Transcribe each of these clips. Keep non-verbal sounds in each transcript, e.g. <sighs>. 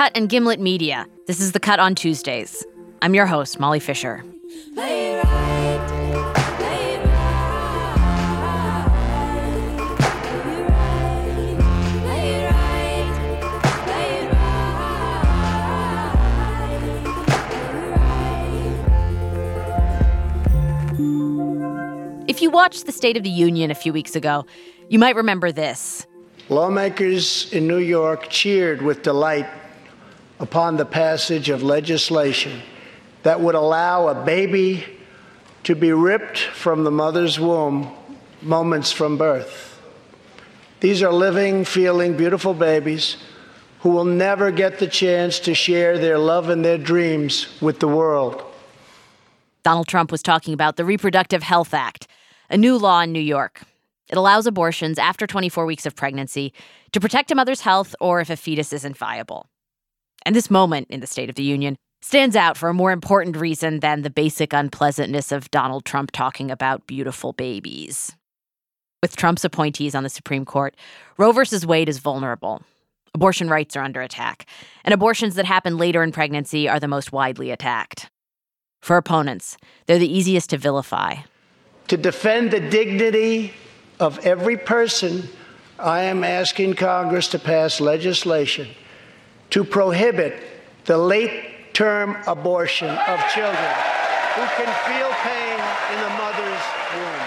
Cut and Gimlet Media. This is The Cut on Tuesdays. I'm your host, Molly Fischer. If you watched the State of the Union a few weeks ago, you might remember this. Lawmakers in New York cheered with delight upon the passage of legislation that would allow a baby to be ripped from the mother's womb moments from birth. These are living, feeling, beautiful babies who will never get the chance to share their love and their dreams with the world. Donald Trump was talking about the Reproductive Health Act, a new law in New York. It allows abortions after 24 weeks of pregnancy to protect a mother's health or if a fetus isn't viable. And this moment in the State of the Union stands out for a more important reason than the basic unpleasantness of Donald Trump talking about beautiful babies. With Trump's appointees on the Supreme Court, Roe v. Wade is vulnerable. Abortion rights are under attack, and abortions that happen later in pregnancy are the most widely attacked. For opponents, they're the easiest to vilify. To defend the dignity of every person, I am asking Congress to pass legislation to prohibit the late term abortion of children who can feel pain in the mother's womb.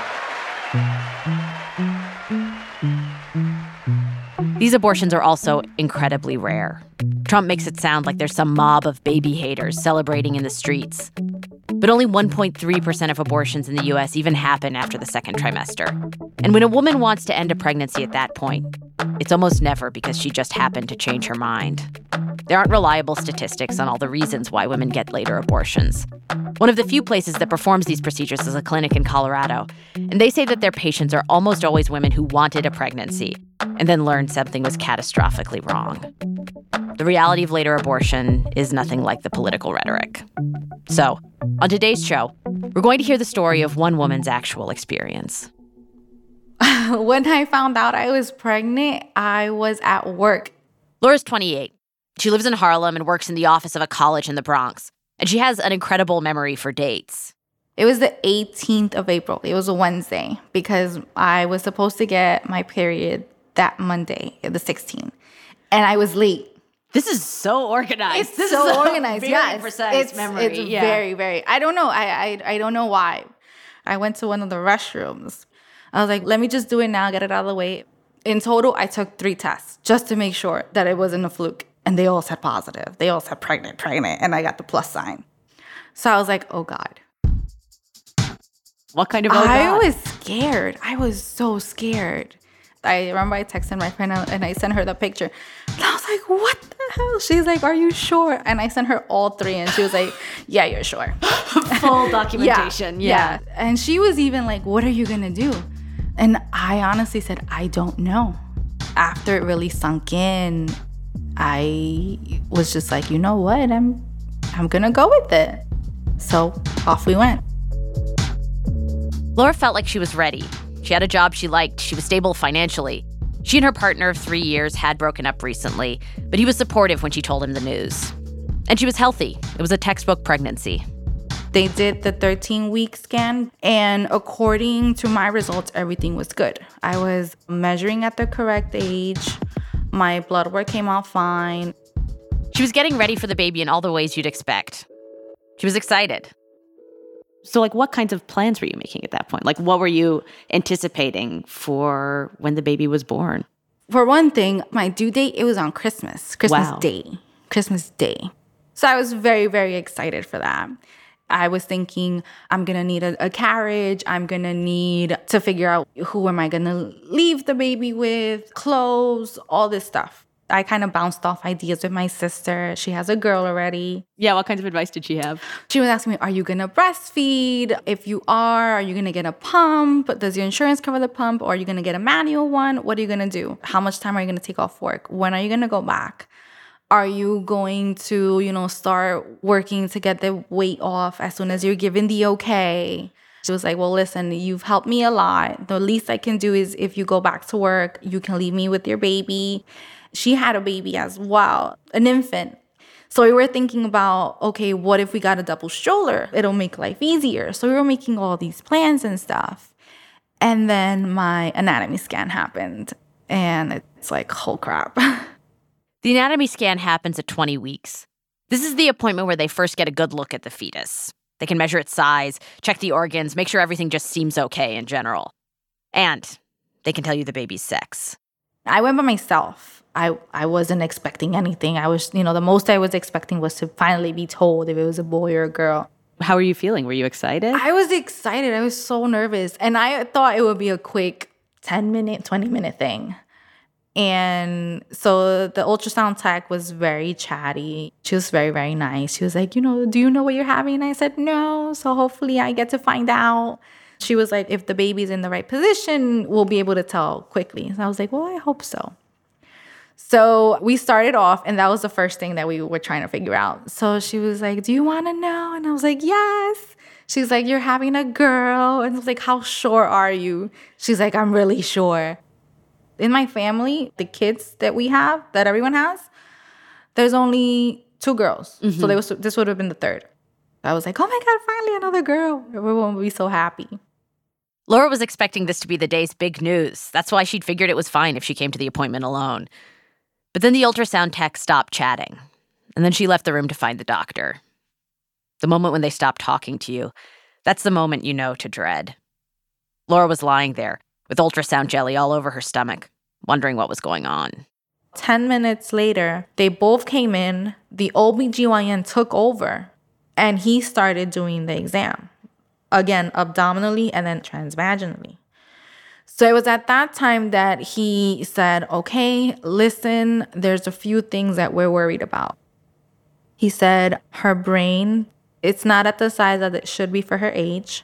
These abortions are also incredibly rare. Trump makes it sound like there's some mob of baby haters celebrating in the streets. But only 1.3% of abortions in the US even happen after the second trimester. And when a woman wants to end a pregnancy at that point, it's almost never because she just happened to change her mind. There aren't reliable statistics on all the reasons why women get later abortions. One of the few places that performs these procedures is a clinic in Colorado, and they say that their patients are almost always women who wanted a pregnancy and then learned something was catastrophically wrong. The reality of later abortion is nothing like the political rhetoric. So, on today's show, we're going to hear the story of one woman's actual experience. <laughs> when I found out I was pregnant, I was at work. Laura's 28. She lives in Harlem and works in the office of a college in the Bronx. And she has an incredible memory for dates. It was the 18th of April. It was a Wednesday because I was supposed to get my period that Monday, the 16th. And I was late. This is so organized. It's this so is <laughs> organized. Very yeah, precise it's, memory. It's yeah. very, very. I don't know. I, I I don't know why. I went to one of the restrooms. I was like, let me just do it now, get it out of the way. In total, I took three tests just to make sure that it wasn't a fluke, and they all said positive. They all said pregnant, pregnant, and I got the plus sign. So I was like, oh god. What kind of? Oh I God? was scared. I was so scared. I remember I texted my friend and I sent her the picture. And I was like, what the hell? She's like, are you sure? And I sent her all three and she was like, <gasps> yeah, you're sure. full <laughs> documentation. Yeah, yeah. And she was even like, what are you going to do? And I honestly said, I don't know. After it really sunk in, I was just like, you know what? I'm I'm to go with it. So off we went. Laura felt like she was ready. She had a job she liked, she was stable financially. She and her partner of three years had broken up recently, but he was supportive when she told him the news. And she was healthy. It was a textbook pregnancy. They did the 13 week scan, and according to my results, everything was good. I was measuring at the correct age, my blood work came out fine. She was getting ready for the baby in all the ways you'd expect. She was excited. So, like, what kinds of plans were you making at that point? Like, what were you anticipating for when the baby was born? For one thing, my due date, it was on Christmas, Christmas Wow. Day, Christmas Day. So I was very, very excited for that. I was thinking, I'm gonna need a, a carriage. I'm gonna need to figure out who am I gonna leave the baby with, clothes, all this stuff. I kind of bounced off ideas with my sister. She has a girl already. Yeah, what kinds of advice did she have? She was asking me, Are you gonna breastfeed? If you are, are you gonna get a pump? Does your insurance cover the pump? Or are you gonna get a manual one? What are you gonna do? How much time are you gonna take off work? When are you gonna go back? Are you going to, you know, start working to get the weight off as soon as you're given the okay? She was like, Well, listen, you've helped me a lot. The least I can do is if you go back to work, you can leave me with your baby. She had a baby as well, an infant. So we were thinking about, okay, what if we got a double stroller? It'll make life easier. So we were making all these plans and stuff. And then my anatomy scan happened. And it's like, whole crap. <laughs> the anatomy scan happens at 20 weeks. This is the appointment where they first get a good look at the fetus. They can measure its size, check the organs, make sure everything just seems okay in general. And they can tell you the baby's sex. I went by myself. I, I wasn't expecting anything. I was, you know, the most I was expecting was to finally be told if it was a boy or a girl. How were you feeling? Were you excited? I was excited. I was so nervous. And I thought it would be a quick 10 minute, 20 minute thing. And so the ultrasound tech was very chatty. She was very, very nice. She was like, you know, do you know what you're having? And I said, no. So hopefully I get to find out. She was like, if the baby's in the right position, we'll be able to tell quickly. So I was like, well, I hope so. So we started off, and that was the first thing that we were trying to figure out. So she was like, Do you want to know? And I was like, Yes. She's like, You're having a girl. And I was like, How sure are you? She's like, I'm really sure. In my family, the kids that we have, that everyone has, there's only two girls. Mm-hmm. So was, this would have been the third. I was like, Oh my God, finally another girl. Everyone would be so happy. Laura was expecting this to be the day's big news. That's why she'd figured it was fine if she came to the appointment alone. But then the ultrasound tech stopped chatting, and then she left the room to find the doctor. The moment when they stop talking to you, that's the moment you know to dread. Laura was lying there with ultrasound jelly all over her stomach, wondering what was going on. 10 minutes later, they both came in, the OBGYN took over, and he started doing the exam. Again, abdominally and then transvaginally. So it was at that time that he said, okay, listen, there's a few things that we're worried about. He said, her brain, it's not at the size that it should be for her age.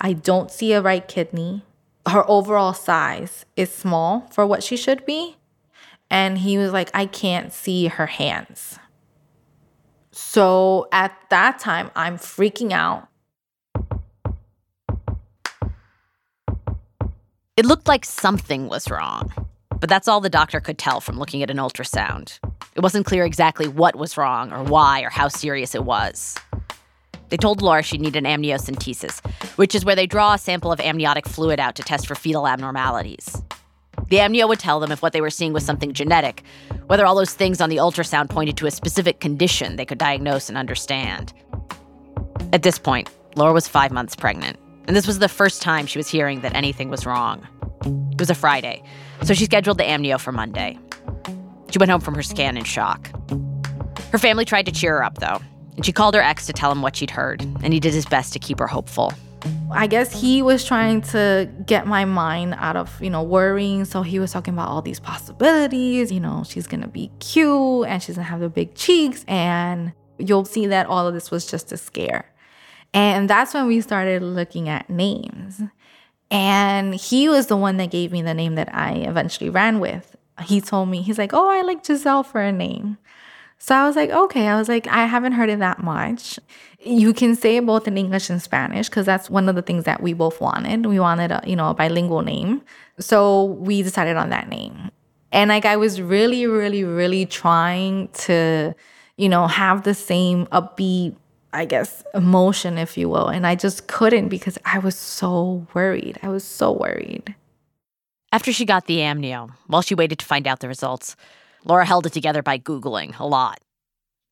I don't see a right kidney. Her overall size is small for what she should be. And he was like, I can't see her hands. So at that time, I'm freaking out. It looked like something was wrong, but that's all the doctor could tell from looking at an ultrasound. It wasn't clear exactly what was wrong or why or how serious it was. They told Laura she'd need an amniocentesis, which is where they draw a sample of amniotic fluid out to test for fetal abnormalities. The amnio would tell them if what they were seeing was something genetic, whether all those things on the ultrasound pointed to a specific condition they could diagnose and understand. At this point, Laura was five months pregnant. And this was the first time she was hearing that anything was wrong. It was a Friday, so she scheduled the amnio for Monday. She went home from her scan in shock. Her family tried to cheer her up, though, and she called her ex to tell him what she'd heard, and he did his best to keep her hopeful. I guess he was trying to get my mind out of, you know, worrying. So he was talking about all these possibilities. You know, she's gonna be cute and she's gonna have the big cheeks. And you'll see that all of this was just a scare. And that's when we started looking at names. And he was the one that gave me the name that I eventually ran with. He told me, he's like, Oh, I like Giselle for a name. So I was like, okay. I was like, I haven't heard it that much. You can say it both in English and Spanish because that's one of the things that we both wanted. We wanted a, you know, a bilingual name. So we decided on that name. And like I was really, really, really trying to, you know, have the same upbeat I guess, emotion, if you will. And I just couldn't because I was so worried. I was so worried. After she got the amnio, while she waited to find out the results, Laura held it together by Googling a lot.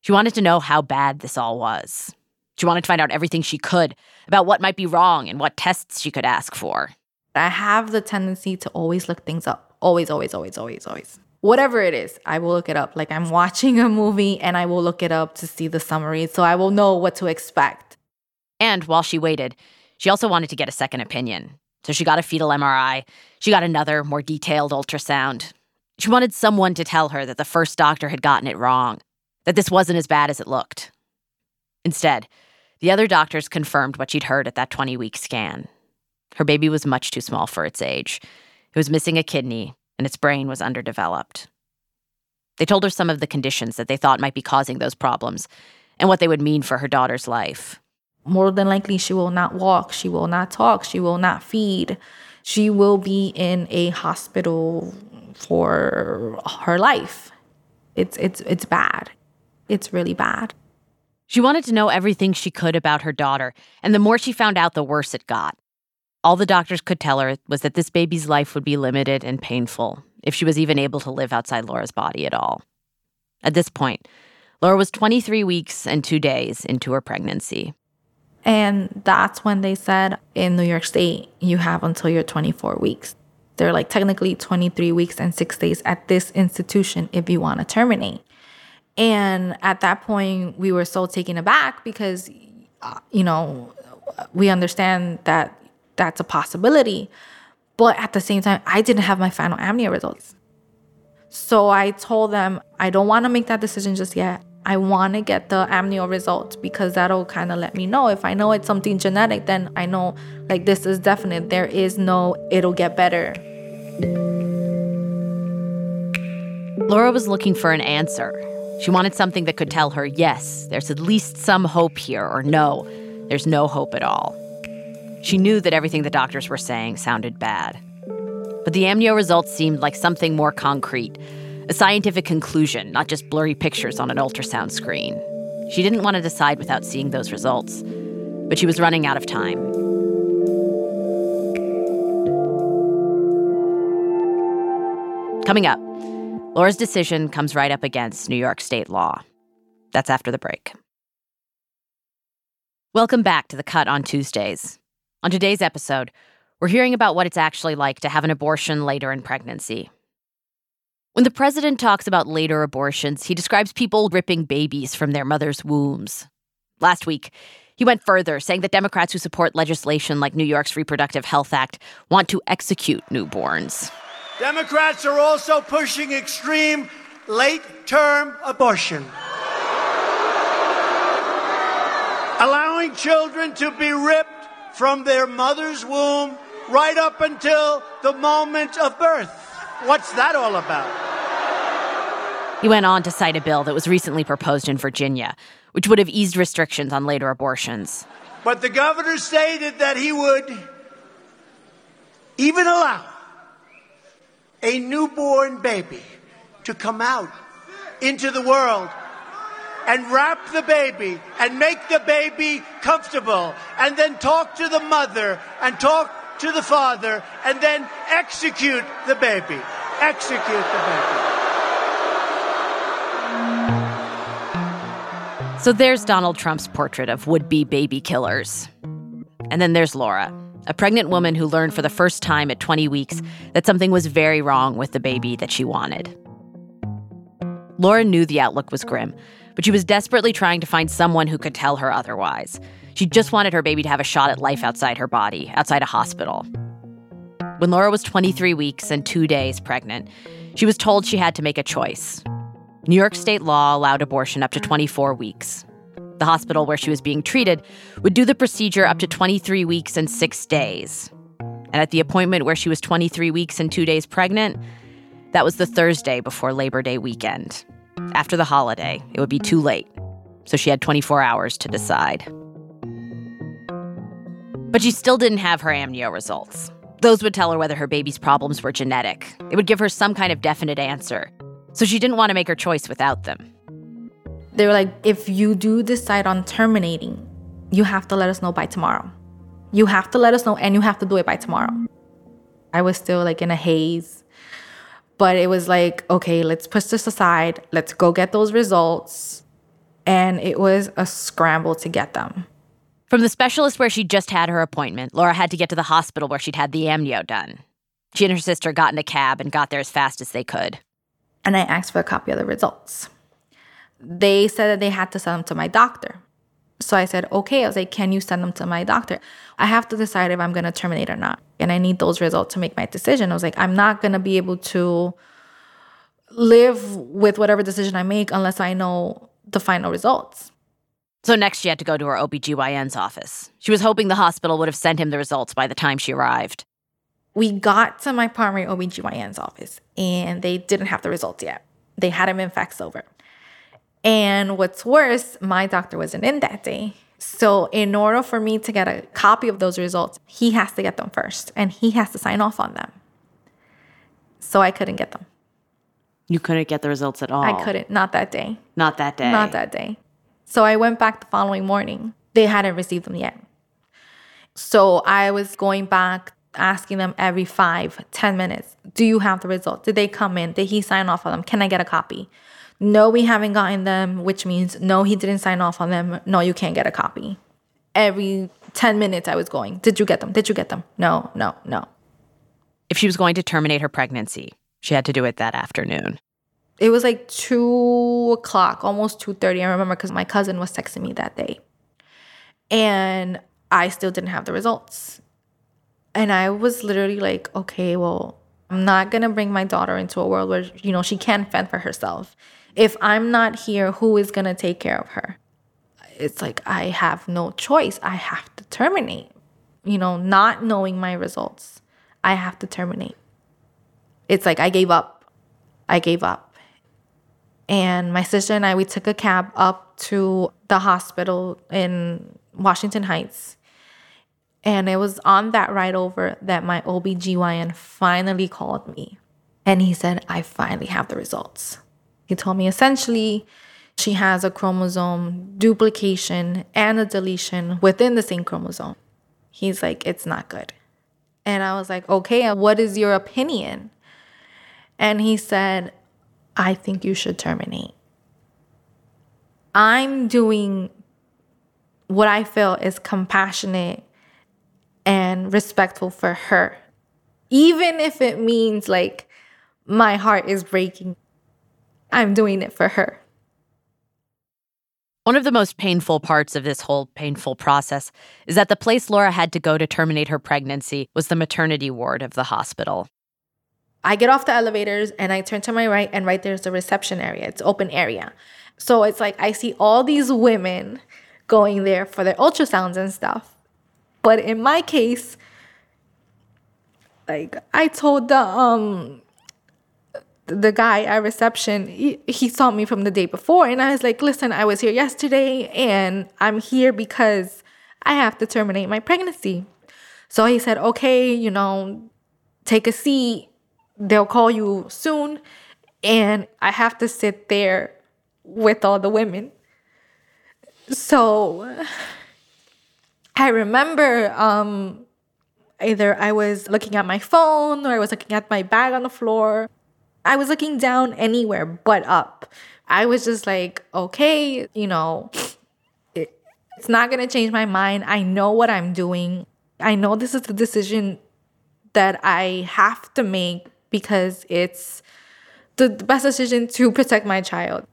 She wanted to know how bad this all was. She wanted to find out everything she could about what might be wrong and what tests she could ask for. I have the tendency to always look things up. Always, always, always, always, always whatever it is, I will look it up. Like I'm <laughs> watching a movie and I will look it up to see the summary so I will know what to expect. And while she waited, she also wanted to get a second opinion. So she got a fetal MRI, she got another, more detailed ultrasound. She wanted someone to tell her that the first doctor had gotten it wrong, that this wasn't as bad as it looked. Instead, the other doctors confirmed what she'd heard at that 20 week scan. Her baby was much too small for its age. It was missing a kidney and its brain was underdeveloped. They told her some of the conditions that they thought might be causing those problems and what they would mean for her daughter's life. More than likely, she will not walk, she will not talk, she will not feed. She will be in a hospital for her life. It's, it's, it's bad. it's really bad. She wanted to know everything she could about her daughter, and the more she found out, the worse it got. All the doctors could tell her was that this baby's life would be limited and painful if she was even able to live outside Laura's body at all. At this point, Laura was 23 weeks and two days into her pregnancy. And that's when they said in New York State, you have until you're 24 weeks. They're like technically 23 weeks and six days at this institution if you want to terminate. And at that point, we were so taken aback because, uh, you know, we understand that that's a possibility. But at the same time, I didn't have my final amnio results. So I told them, I don't want to make that decision just yet. I want to get the amnio results because that'll kind of let me know. If I know it's something genetic, then I know like this is definite. There is no, it'll get better. Laura was looking for an answer. She wanted something that could tell her, yes, there's at least some hope here, or no, there's no hope at all. She knew that everything the doctors were saying sounded bad. But the amnio results seemed like something more concrete a scientific conclusion, not just blurry pictures on an ultrasound screen. She didn't want to decide without seeing those results, but she was running out of time. Coming up, Laura's decision comes right up against New York state law. That's after the break. Welcome back to The Cut on Tuesdays. On today's episode, we're hearing about what it's actually like to have an abortion later in pregnancy. When the president talks about later abortions, he describes people ripping babies from their mother's wombs. Last week, he went further, saying that Democrats who support legislation like New York's Reproductive Health Act want to execute newborns. Democrats are also pushing extreme late term abortion, allowing children to be ripped from their mother's womb right up until the moment of birth. What's that all about? He went on to cite a bill that was recently proposed in Virginia, which would have eased restrictions on later abortions. But the governor stated that he would even allow a newborn baby to come out into the world and wrap the baby and make the baby comfortable and then talk to the mother and talk to the father and then execute the baby. Execute the baby. So there's Donald Trump's portrait of would be baby killers. And then there's Laura, a pregnant woman who learned for the first time at 20 weeks that something was very wrong with the baby that she wanted. Laura knew the outlook was grim, but she was desperately trying to find someone who could tell her otherwise. She just wanted her baby to have a shot at life outside her body, outside a hospital. When Laura was 23 weeks and two days pregnant, she was told she had to make a choice New York state law allowed abortion up to 24 weeks. The hospital where she was being treated would do the procedure up to 23 weeks and six days. And at the appointment where she was 23 weeks and two days pregnant, that was the Thursday before Labor Day weekend. After the holiday, it would be too late. So she had 24 hours to decide. But she still didn't have her amnio results. Those would tell her whether her baby's problems were genetic. It would give her some kind of definite answer. So she didn't want to make her choice without them. They were like, if you do decide on terminating, you have to let us know by tomorrow. You have to let us know and you have to do it by tomorrow. I was still like in a haze. But it was like, okay, let's push this aside. Let's go get those results. And it was a scramble to get them. From the specialist where she'd just had her appointment, Laura had to get to the hospital where she'd had the amnio done. She and her sister got in a cab and got there as fast as they could and I asked for a copy of the results. They said that they had to send them to my doctor. So I said, okay. I was like, can you send them to my doctor? I have to decide if I'm going to terminate or not. And I need those results to make my decision. I was like, I'm not going to be able to live with whatever decision I make unless I know the final results. So next she had to go to her OBGYN's office. She was hoping the hospital would have sent him the results by the time she arrived we got to my primary OBGYN's office and they didn't have the results yet. They had them in fax over. And what's worse, my doctor wasn't in that day. So, in order for me to get a copy of those results, he has to get them first and he has to sign off on them. So, I couldn't get them. You couldn't get the results at all. I couldn't. Not that day. Not that day. Not that day. So I went back the following morning. They hadn't received them yet. So I was going back, asking them every five, ten minutes, do you have the results? Did they come in? Did he sign off on them? Can I get a copy? No, we haven't gotten them, which means no, he didn't sign off on them. No, you can't get a copy. Every 10 minutes I was going, did you get them? Did you get them? No, no, no. If she was going to terminate her pregnancy, she had to do it that afternoon. It was like two o'clock, almost two thirty. I remember because my cousin was texting me that day, and I still didn't have the results. And I was literally like, okay, well, I'm not gonna bring my daughter into a world where you know she can't fend for herself. If I'm not here, who is gonna take care of her? It's like I have no choice. I have to terminate. You know, not knowing my results, I have to terminate. It's like I gave up. I gave up. And my sister and I, we took a cab up to the hospital in Washington Heights. And it was on that ride over that my OBGYN finally called me. And he said, I finally have the results. He told me essentially she has a chromosome duplication and a deletion within the same chromosome. He's like, it's not good. And I was like, okay, what is your opinion? And he said, I think you should terminate. I'm doing what I feel is compassionate and respectful for her, even if it means like my heart is breaking. I'm doing it for her. One of the most painful parts of this whole painful process is that the place Laura had to go to terminate her pregnancy was the maternity ward of the hospital. I get off the elevators and I turn to my right, and right there's the reception area. It's open area. So it's like I see all these women going there for their ultrasounds and stuff. But in my case, like I told the um the guy at reception, he, he saw me from the day before, and I was like, listen, I was here yesterday, and I'm here because I have to terminate my pregnancy. So he said, okay, you know, take a seat they'll call you soon and I have to sit there with all the women. So <sighs> I remember um, either I was looking at my phone or I was looking at my bag on the floor. I was looking down anywhere but up. I was just like, okay, you know, it, it's not going to change my mind. I know what I'm doing. I know this is the decision that I have to make because it's the best decision to protect my child.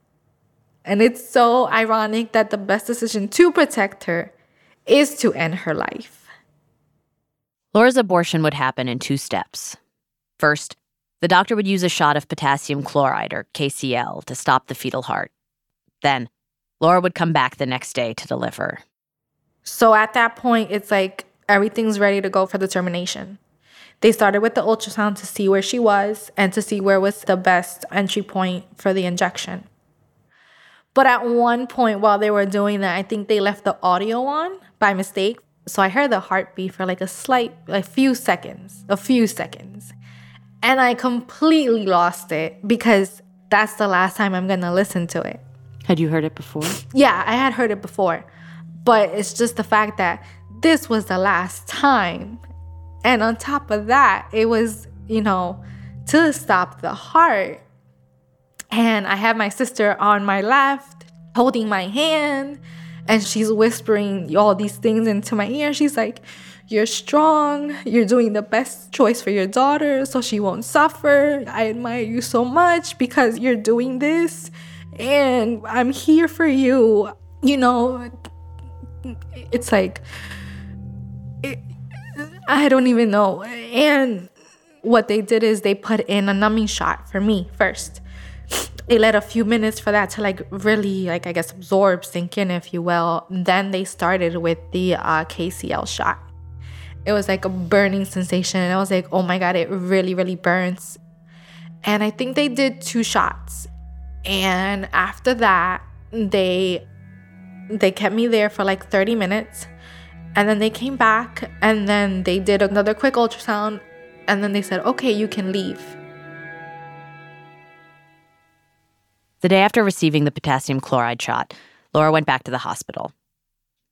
And it's so ironic that the best decision to protect her is to end her life. Laura's abortion would happen in two steps. First, the doctor would use a shot of potassium chloride, or KCl, to stop the fetal heart. Then, Laura would come back the next day to deliver. So at that point, it's like everything's ready to go for the termination. They started with the ultrasound to see where she was and to see where was the best entry point for the injection. But at one point while they were doing that, I think they left the audio on by mistake. So I heard the heartbeat for like a slight, a few seconds, a few seconds. And I completely lost it because that's the last time I'm gonna listen to it. Had you heard it before? Yeah, I had heard it before. But it's just the fact that this was the last time and on top of that, it was, you know, to stop the heart. And I have my sister on my left holding my hand, and she's whispering all these things into my ear. She's like, You're strong. You're doing the best choice for your daughter so she won't suffer. I admire you so much because you're doing this, and I'm here for you. You know, it's like, I don't even know. And what they did is they put in a numbing shot for me first. They let a few minutes for that to like really like I guess absorb, sink in, if you will. Then they started with the uh, KCl shot. It was like a burning sensation, and I was like, oh my god, it really really burns. And I think they did two shots, and after that, they they kept me there for like 30 minutes and then they came back and then they did another quick ultrasound and then they said, okay, you can leave. The day after receiving the potassium chloride shot, Laura went back to the hospital.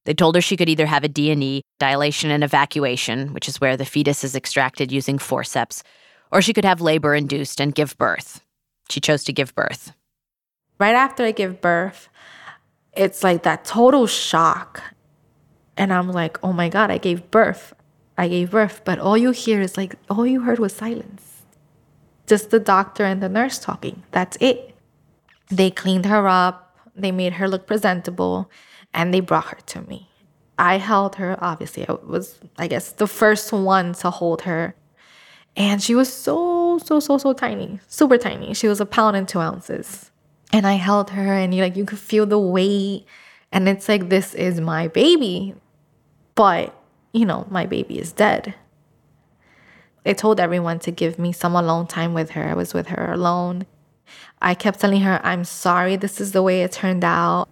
They told her she could either have a D&E, dilation and evacuation, which is where the fetus is extracted using forceps, or she could have labor induced and give birth. She chose to give birth. Right after I give birth, it's like that total shock. And I'm like, oh my God, I gave birth. I gave birth. But all you hear is like, all you heard was silence. Just the doctor and the nurse talking. That's it. They cleaned her up, they made her look presentable, and they brought her to me. I held her, obviously, I was, I guess, the first one to hold her. And she was so, so, so, so tiny, super tiny. She was a pound and two ounces. And I held her, and you like you could feel the weight. And it's like, this is my baby. But, you know, my baby is dead. I told everyone to give me some alone time with her. I was with her alone. I kept telling her, I'm sorry this is the way it turned out.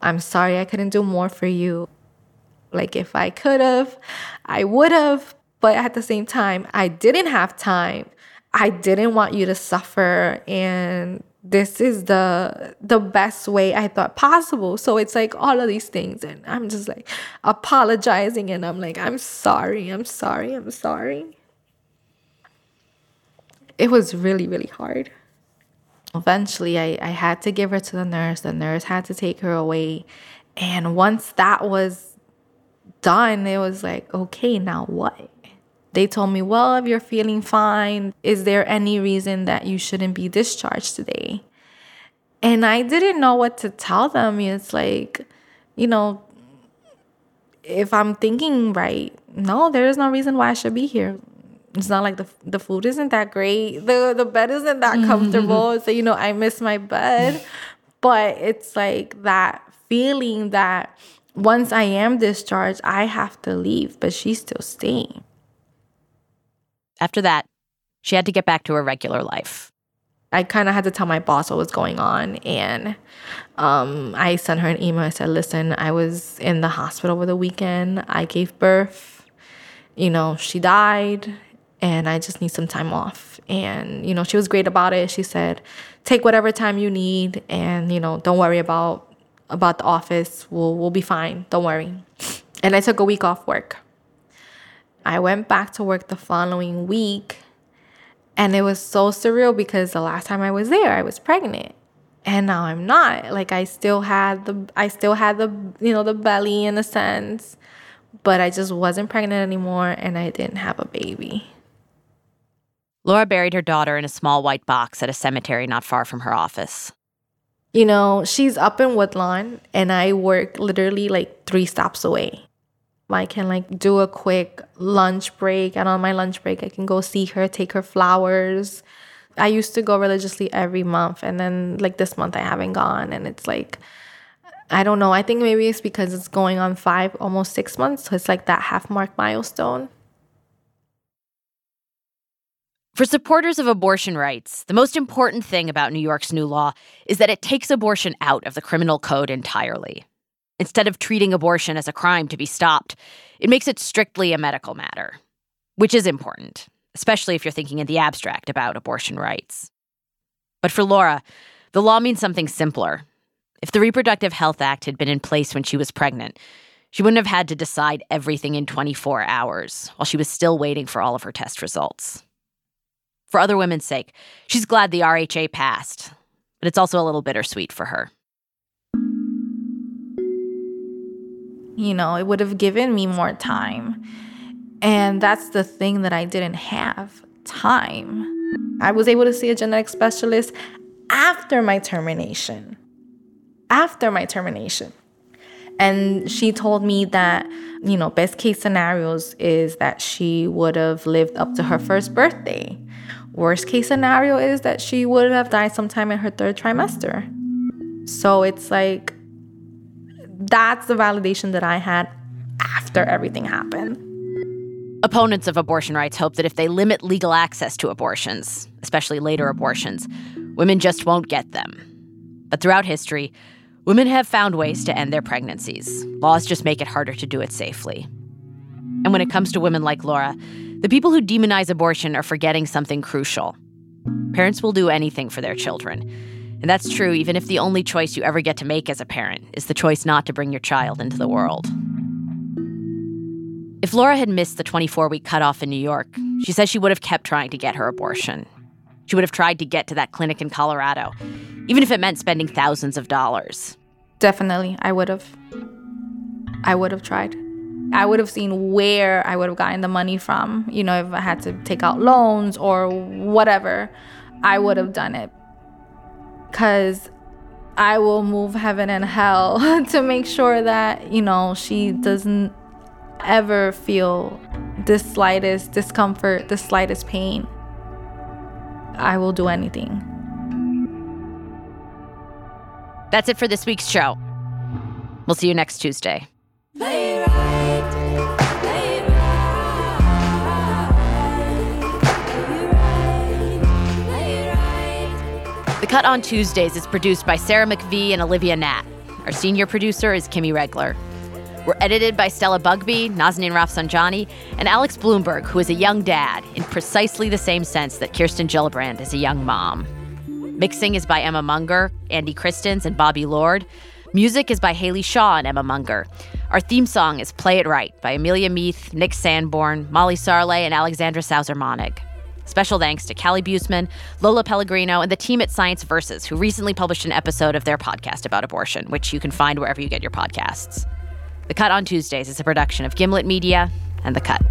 I'm sorry I couldn't do more for you. Like, if I could have, I would have. But at the same time, I didn't have time. I didn't want you to suffer. And this is the the best way I thought possible. So it's like all of these things and I'm just like apologizing and I'm like I'm sorry. I'm sorry. I'm sorry. It was really really hard. Eventually I I had to give her to the nurse. The nurse had to take her away. And once that was done, it was like, okay, now what? They told me, well, if you're feeling fine, is there any reason that you shouldn't be discharged today? And I didn't know what to tell them. It's like, you know, if I'm thinking right, no, there is no reason why I should be here. It's not like the the food isn't that great. The the bed isn't that comfortable. Mm-hmm. so you know, I miss my bed. <laughs> But it's like that feeling that once I am discharged, I have to leave, but she's still staying. After that, she had to get back to her regular life. I kind of had to tell my boss what was going on. And um, I sent her an email. I said, listen, I was in the hospital over the weekend. I gave birth. You know, she died, and I just need some time off. And, you know, she was great about it. She said, take whatever time you need, and, you know, don't worry about about the office. We'll, we'll be fine. Don't worry. And I took a week off work. I went back to work the following week and it was so surreal because the last time I was there, I was pregnant. And now I'm not. Like I still had the I still had the you know the belly in a sense, but I just wasn't pregnant anymore and I didn't have a baby. Laura buried her daughter in a small white box at a cemetery not far from her office. You know, she's up in Woodlawn and I work literally like 3 stops away. I can like do a quick lunch break, and on my lunch break, I can go see her, take her flowers. I used to go religiously every month, and then like this month, I haven't gone, and it's like, I don't know. I think maybe it's because it's going on five, almost six months. So it's like that half mark milestone. For supporters of abortion rights, the most important thing about New York's new law is that it takes abortion out of the criminal code entirely. Instead of treating abortion as a crime to be stopped, it makes it strictly a medical matter, which is important, especially if you're thinking in the abstract about abortion rights. But for Laura, the law means something simpler. If the Reproductive Health Act had been in place when she was pregnant, she wouldn't have had to decide everything in 24 hours while she was still waiting for all of her test results. For other women's sake, she's glad the RHA passed, but it's also a little bittersweet for her. You know, it would have given me more time. And that's the thing that I didn't have time. I was able to see a genetic specialist after my termination. After my termination. And she told me that, you know, best case scenarios is that she would have lived up to her first birthday. Worst case scenario is that she would have died sometime in her third trimester. So it's like that's the validation that I had after everything happened. Opponents of abortion rights hope that if they limit legal access to abortions, especially later abortions, women just won't get them. But throughout history, women have found ways to end their pregnancies. Laws just make it harder to do it safely. And when it comes to women like Laura, the people who demonize abortion are forgetting something crucial. Parents will do anything for their children, and that's true even if the only choice you ever get to make as a parent is the choice not to bring your child into the world. If Laura had missed the 24 week cutoff in New York, she says she would have kept trying to get her abortion. She would have tried to get to that clinic in Colorado, even if it meant spending thousands of dollars. Definitely, I would have. I would have tried. I would have seen where I would have gotten the money from. You know, if I had to take out loans or whatever, I would have done it. Because I will move heaven and hell <laughs> to make sure that, you know, she doesn't ever feel the slightest discomfort, the slightest pain. I will do anything. That's it for this week's show. We'll see you next Tuesday. The Cut on Tuesdays is produced by Sarah McVeigh and Olivia Natt. Our senior producer is Kimmie Regler. We're edited by Stella Bugbee, Nazanin Rafsanjani, and Alex Blumberg, who is a young dad in precisely the same sense that Kirsten Gillibrand is a young mom. Mixing is by Emma Munger, Andy Christens, and Bobby Lord. Music is by Haley Shaw and Emma Munger. Our theme song is Play It Right by Amelia Meath, Nick Sanborn, Molly Sarle, and Alexandra Sauser-Monnig. Special thanks to Callie Buseman, Lola Pellegrino, and the team at Science Versus, who recently published an episode of their podcast about abortion, which you can find wherever you get your podcasts. The Cut on Tuesdays is a production of Gimlet Media and The Cut.